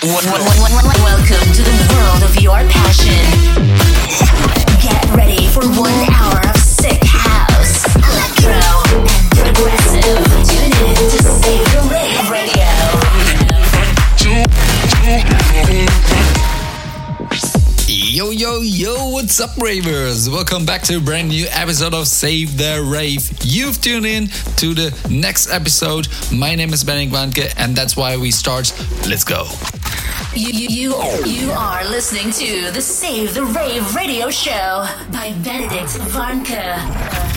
Welcome to the world of your passion. Get ready for one hour of sick house, electro, and progressive. Tune in to Save the Rave Radio. Yo, yo, yo, what's up, ravers? Welcome back to a brand new episode of Save the Rave. You've tuned in to the next episode. My name is Benedikt Warnke, and that's why we start. Let's go. You, you, you, you are listening to the Save the Rave Radio Show by Benedikt Warnke.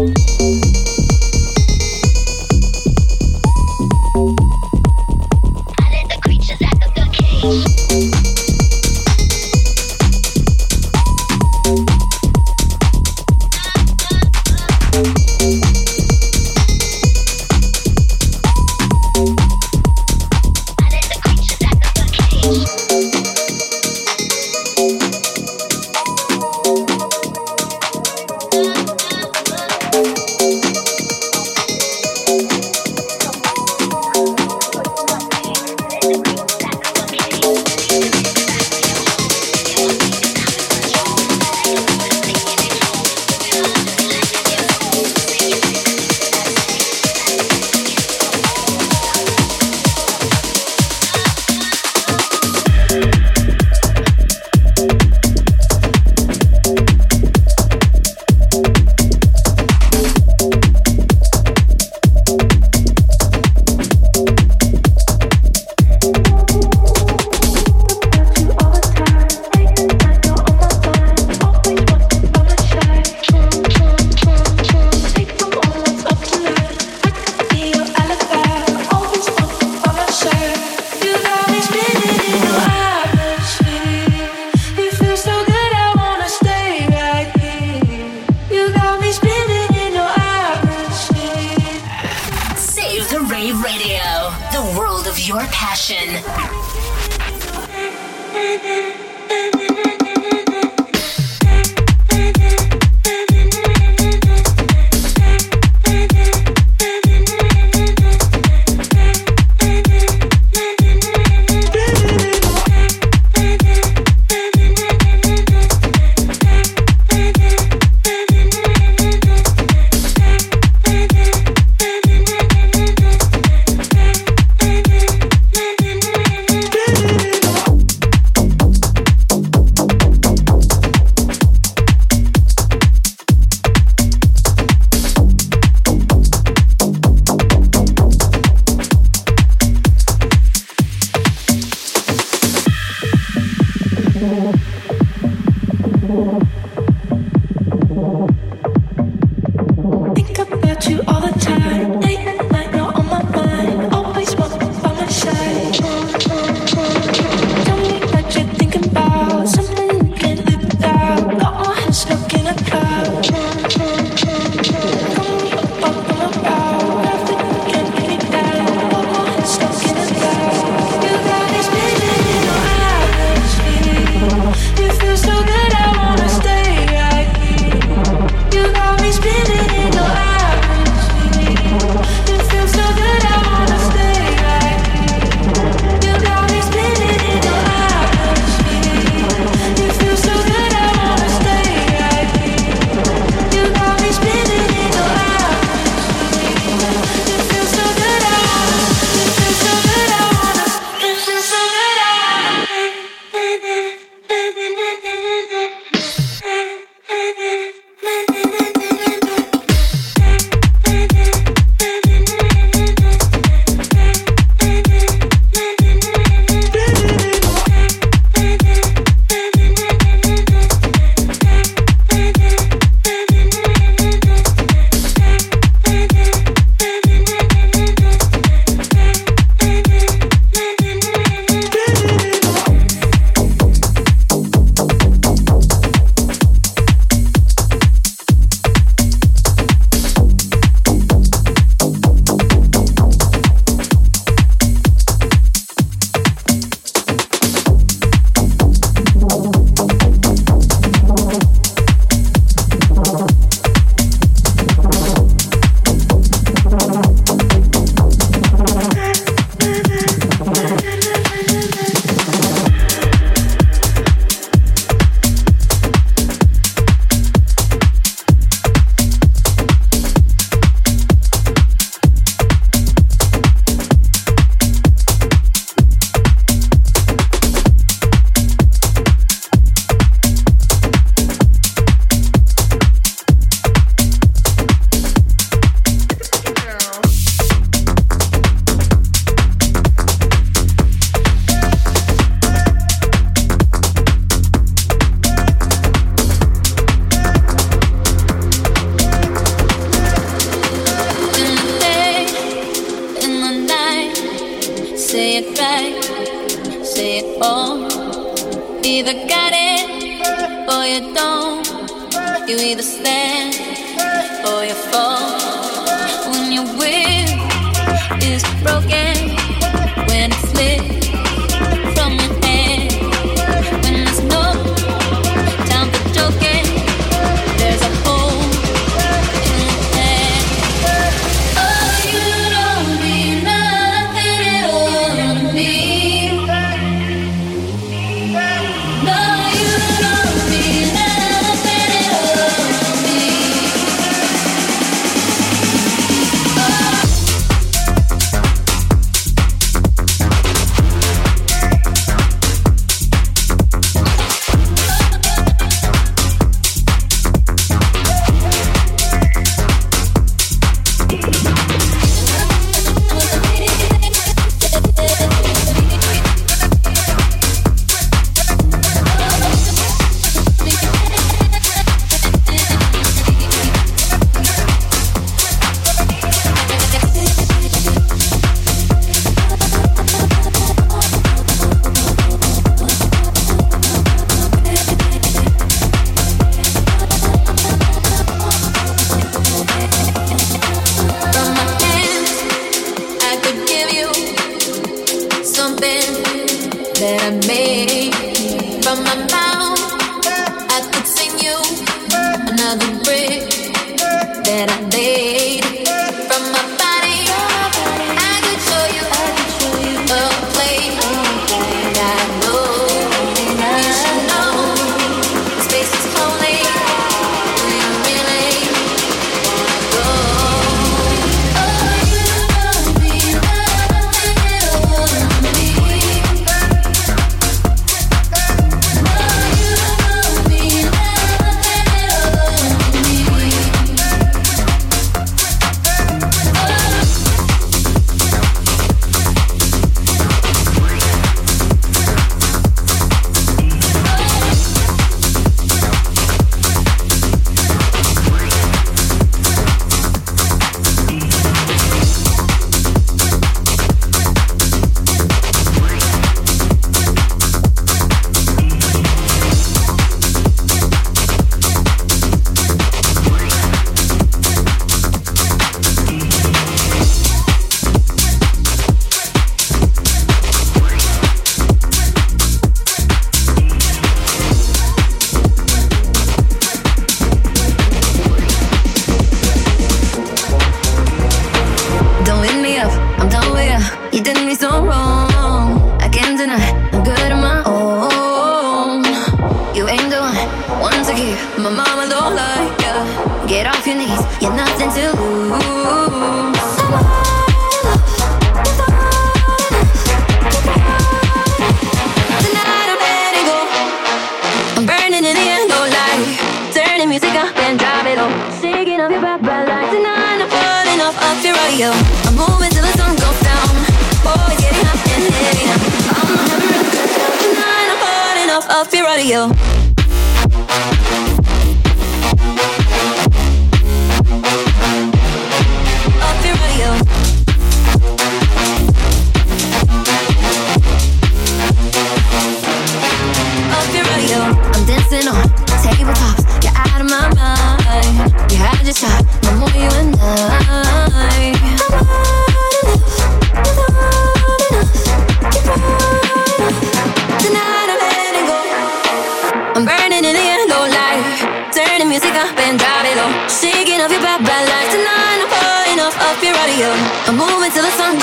Música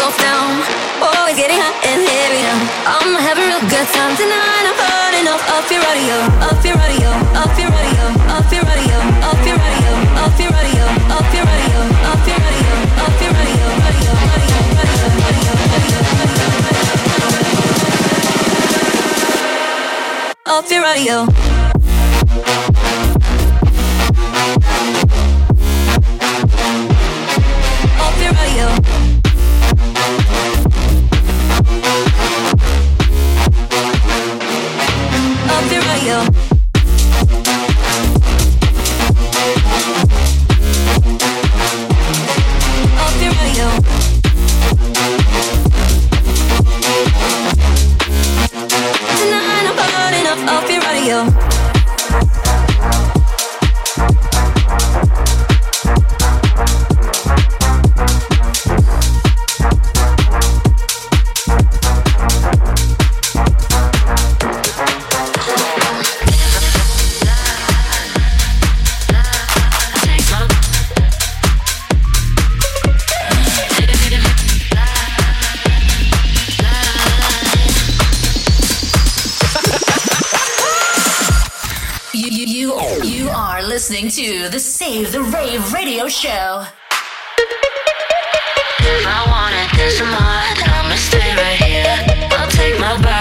yourself down. Oh, it's getting hot and heavy now. I'm having a real good time tonight. I'm burning off, off your radio, off your radio, off your radio, off your radio, off your radio, off your radio, off your radio, off your radio, off your radio, radio, radio, radio, radio, radio, radio, radio, off your radio.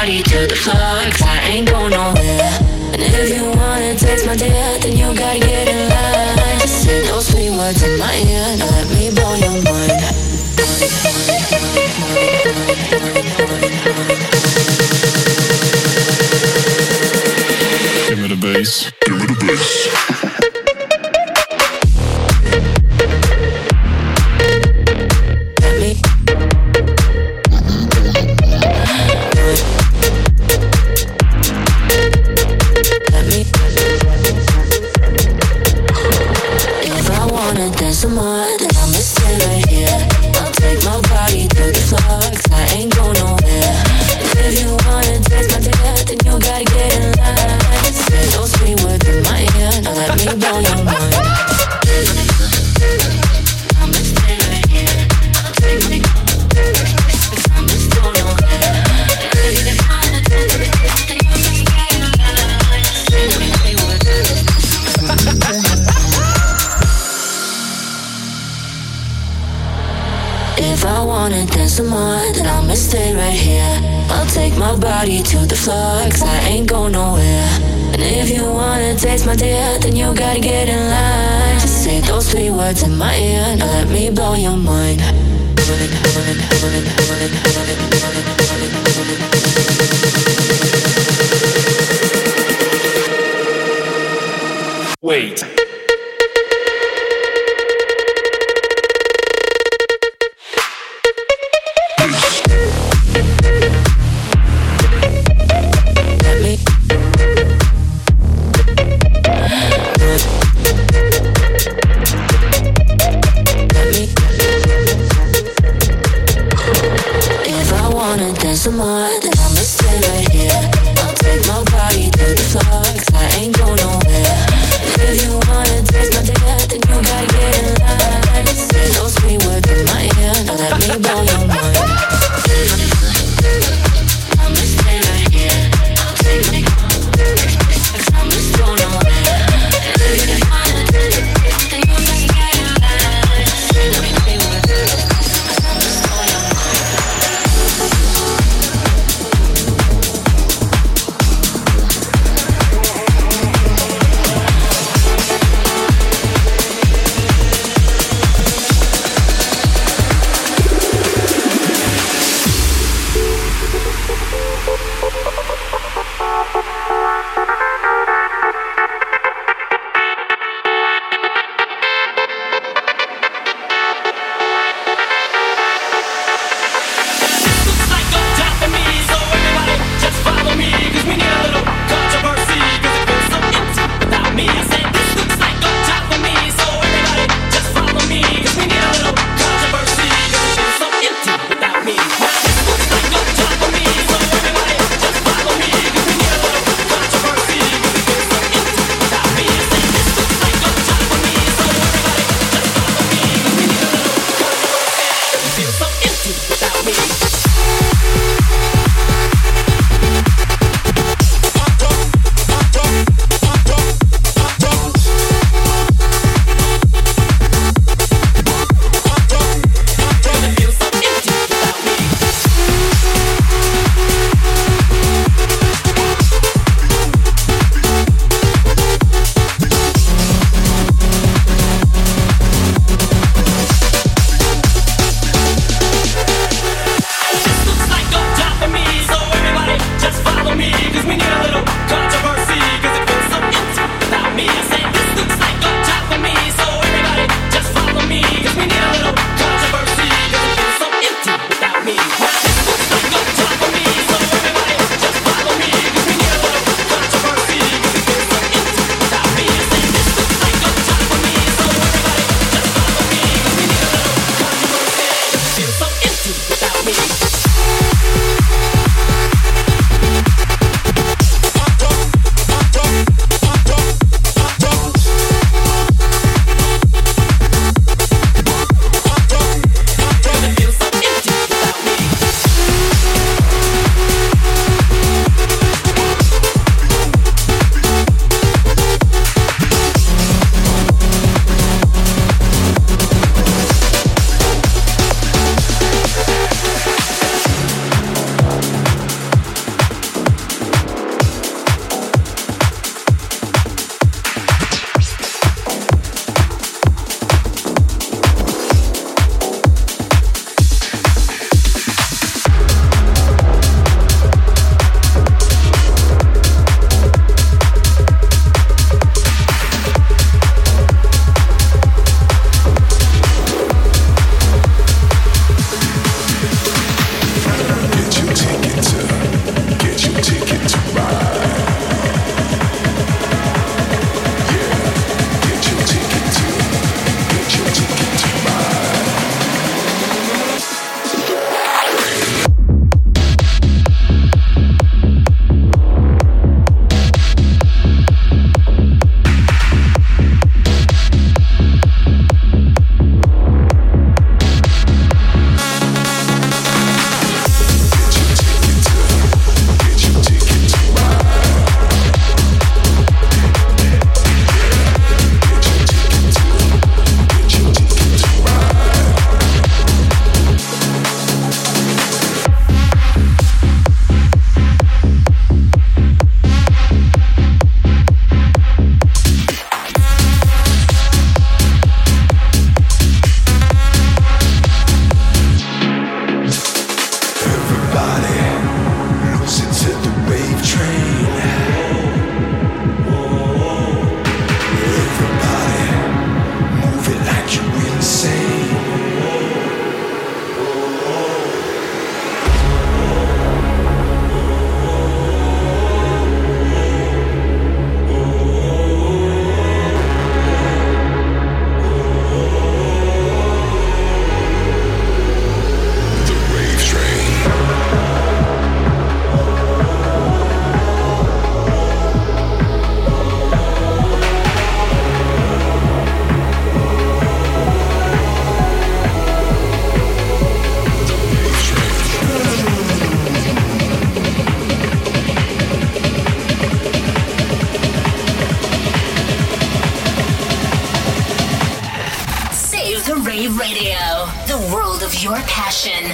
body to the floor, cause I ain't going nowhere. And if you wanna taste my death, then you gotta get in line. Just say those sweet words in my ear, and let me blow your mind. Give me the bass. Give me the bass. Passion.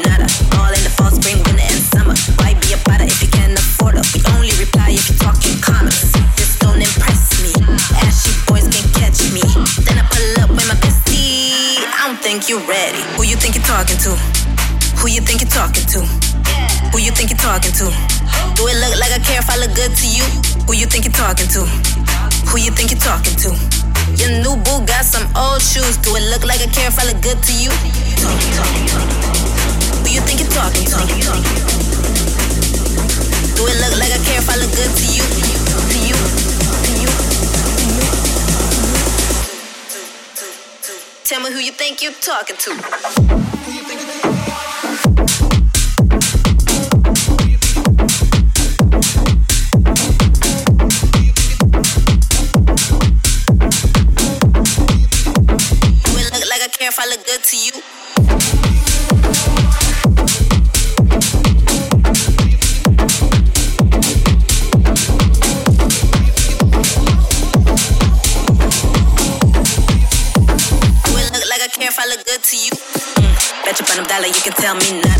nada. All in the fall, spring, winter, and summer. Why be a bother if you can't afford it? We only reply if you talk in commas. This don't impress me. Ashy boys can catch me. Then I pull up with my bestie. I don't think you're ready. Who you think you're talking to? Who you think you're talking to? Who you think you're talking to? Do it look like I care if I look good to you? Who you think you're talking to? Who you think you're talking to? Your new boo got some old shoes. Do it look like I care if I look good to you? you think you're talking to? Do it look like I care if I look good to you? To you? To you? To you? Tell me who you think you're talking to. tell me now.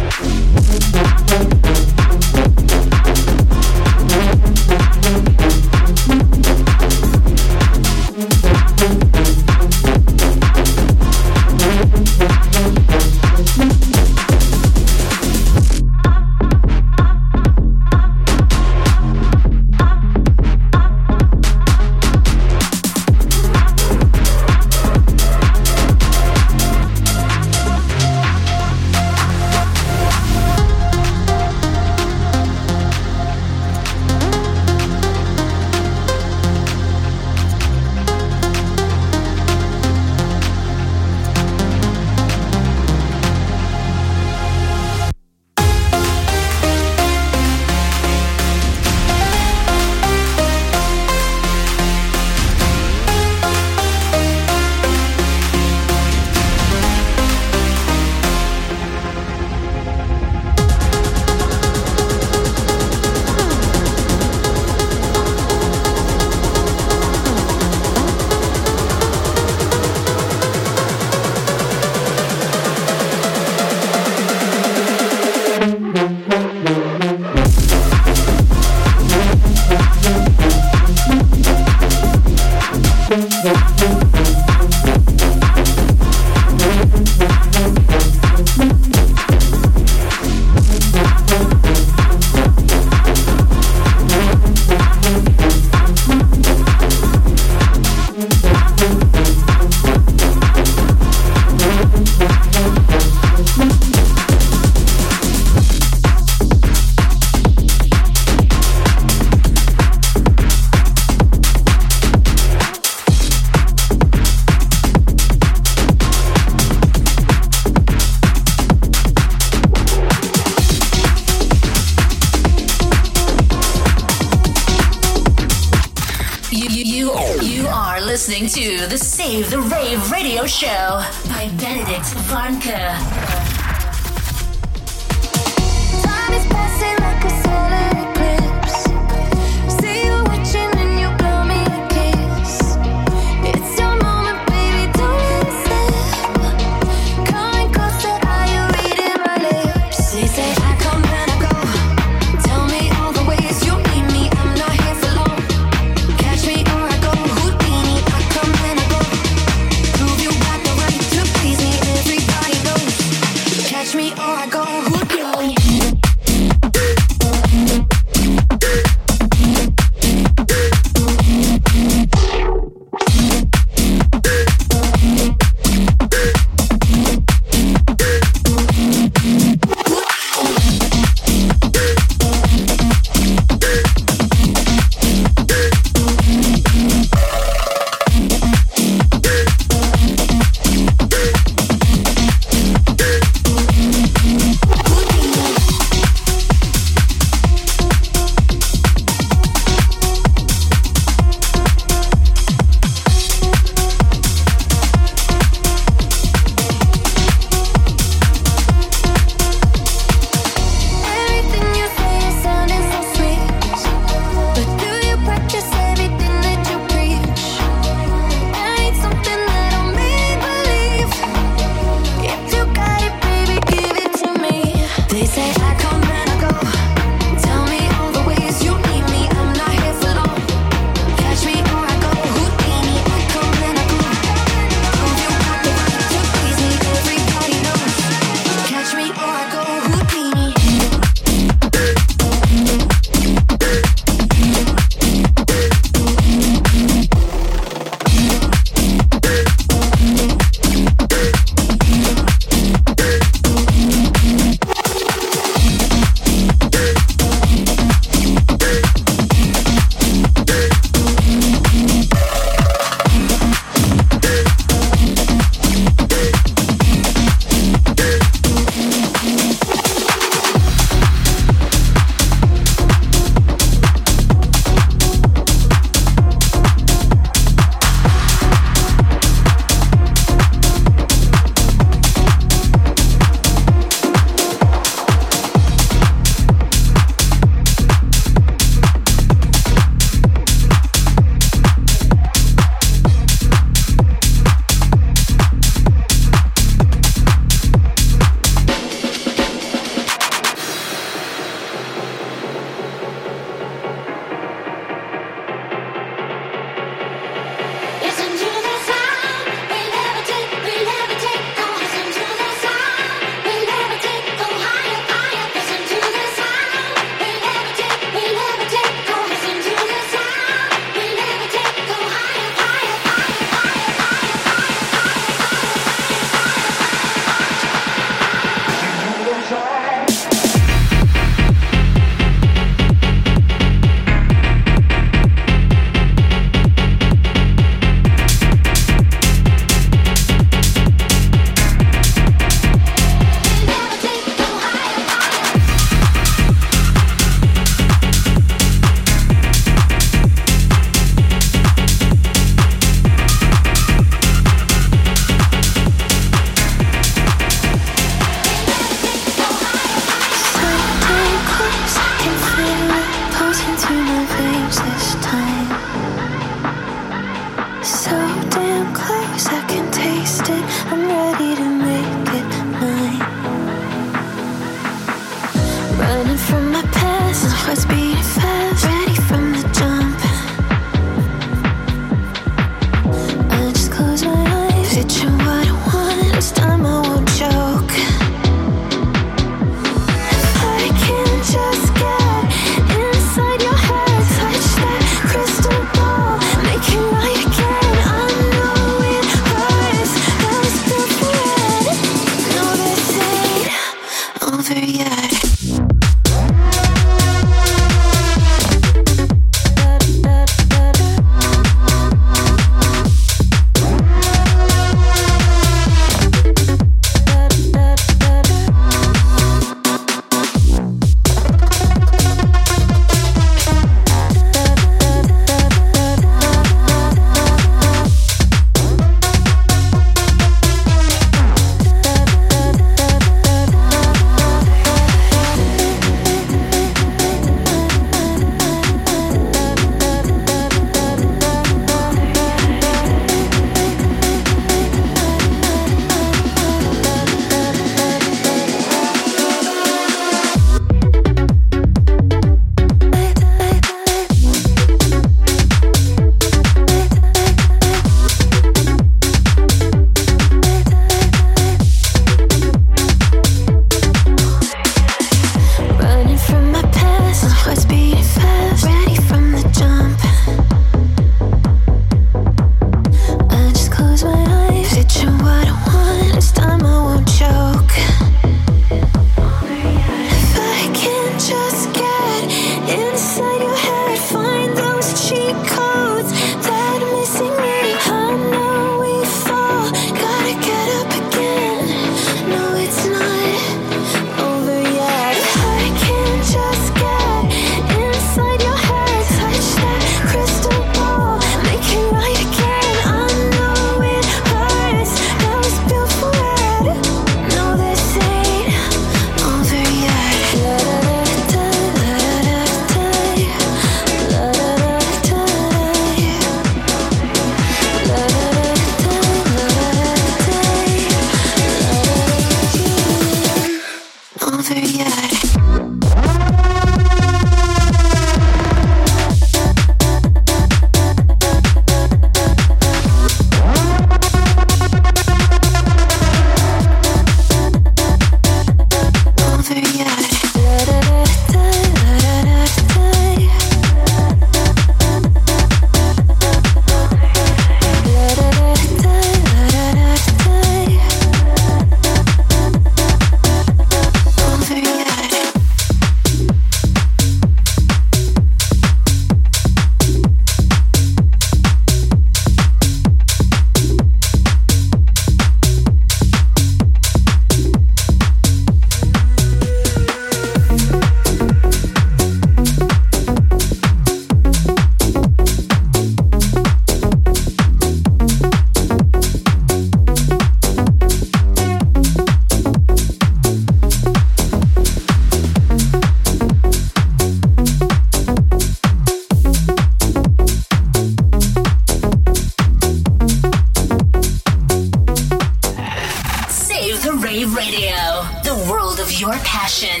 of your passion.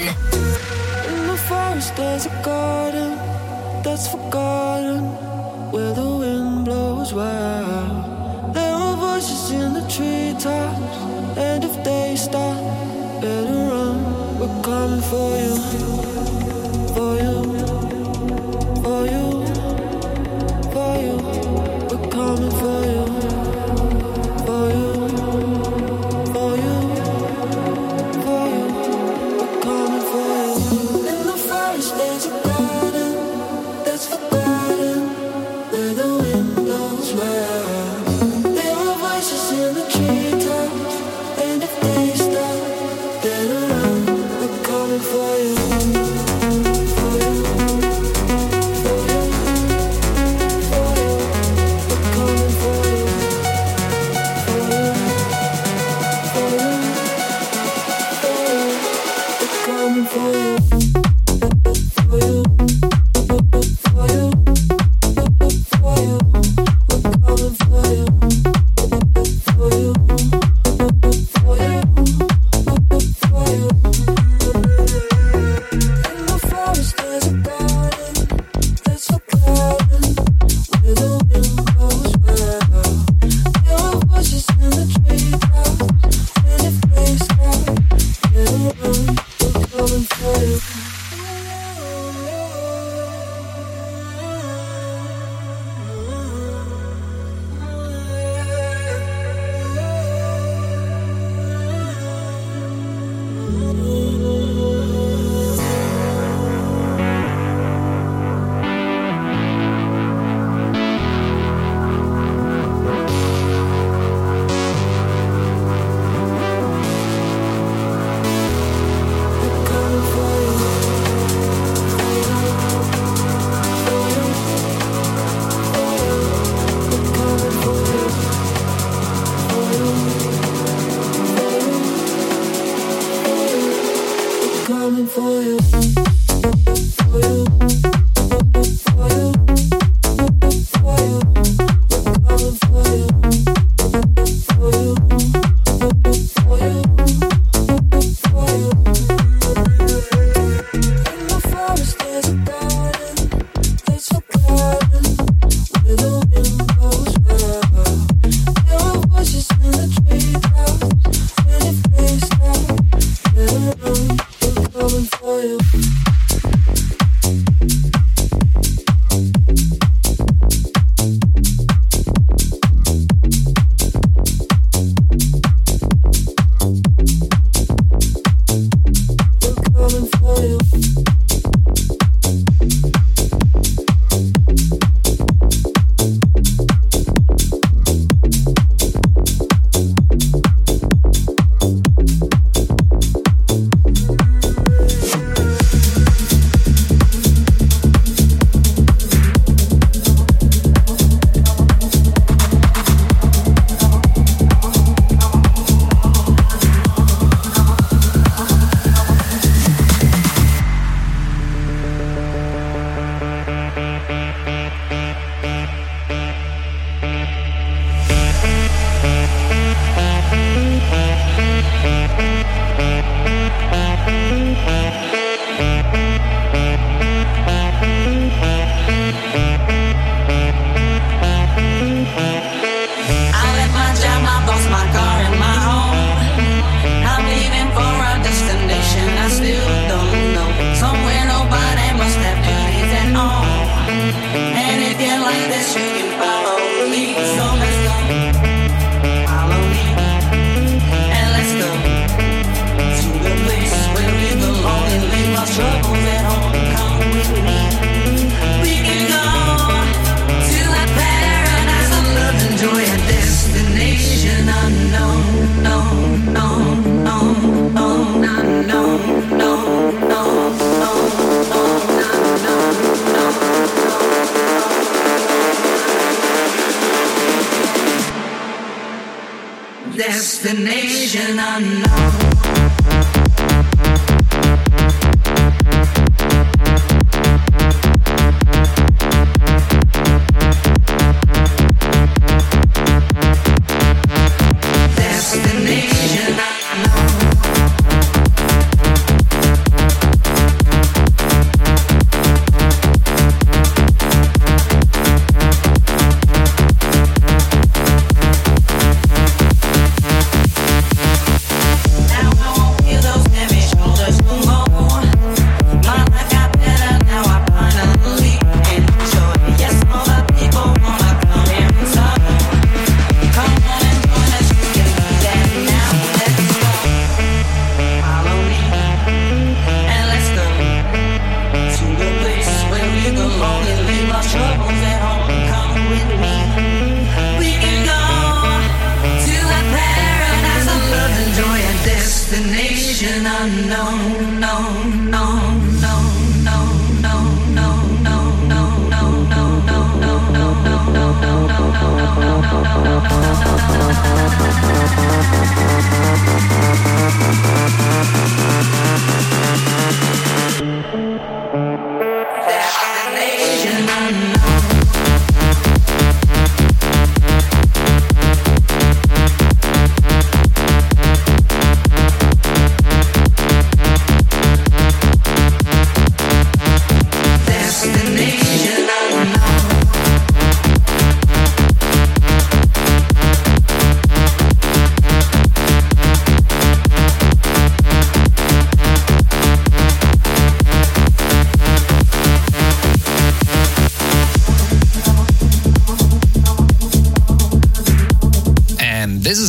In the forest, there's a garden that's forgotten where the wind blows wild. There are voices in the treetops, and if they stop, better run. We're coming for you, for you, for you, for you. We're coming for you.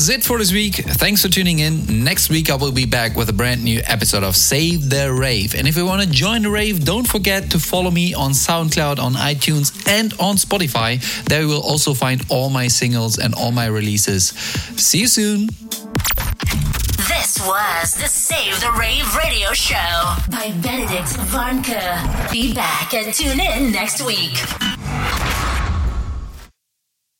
Was it for this week. Thanks for tuning in. Next week, I will be back with a brand new episode of Save the Rave. And if you want to join the rave, don't forget to follow me on SoundCloud, on iTunes, and on Spotify. There you will also find all my singles and all my releases. See you soon. This was the Save the Rave radio show by Benedikt Warnke. Be back and tune in next week.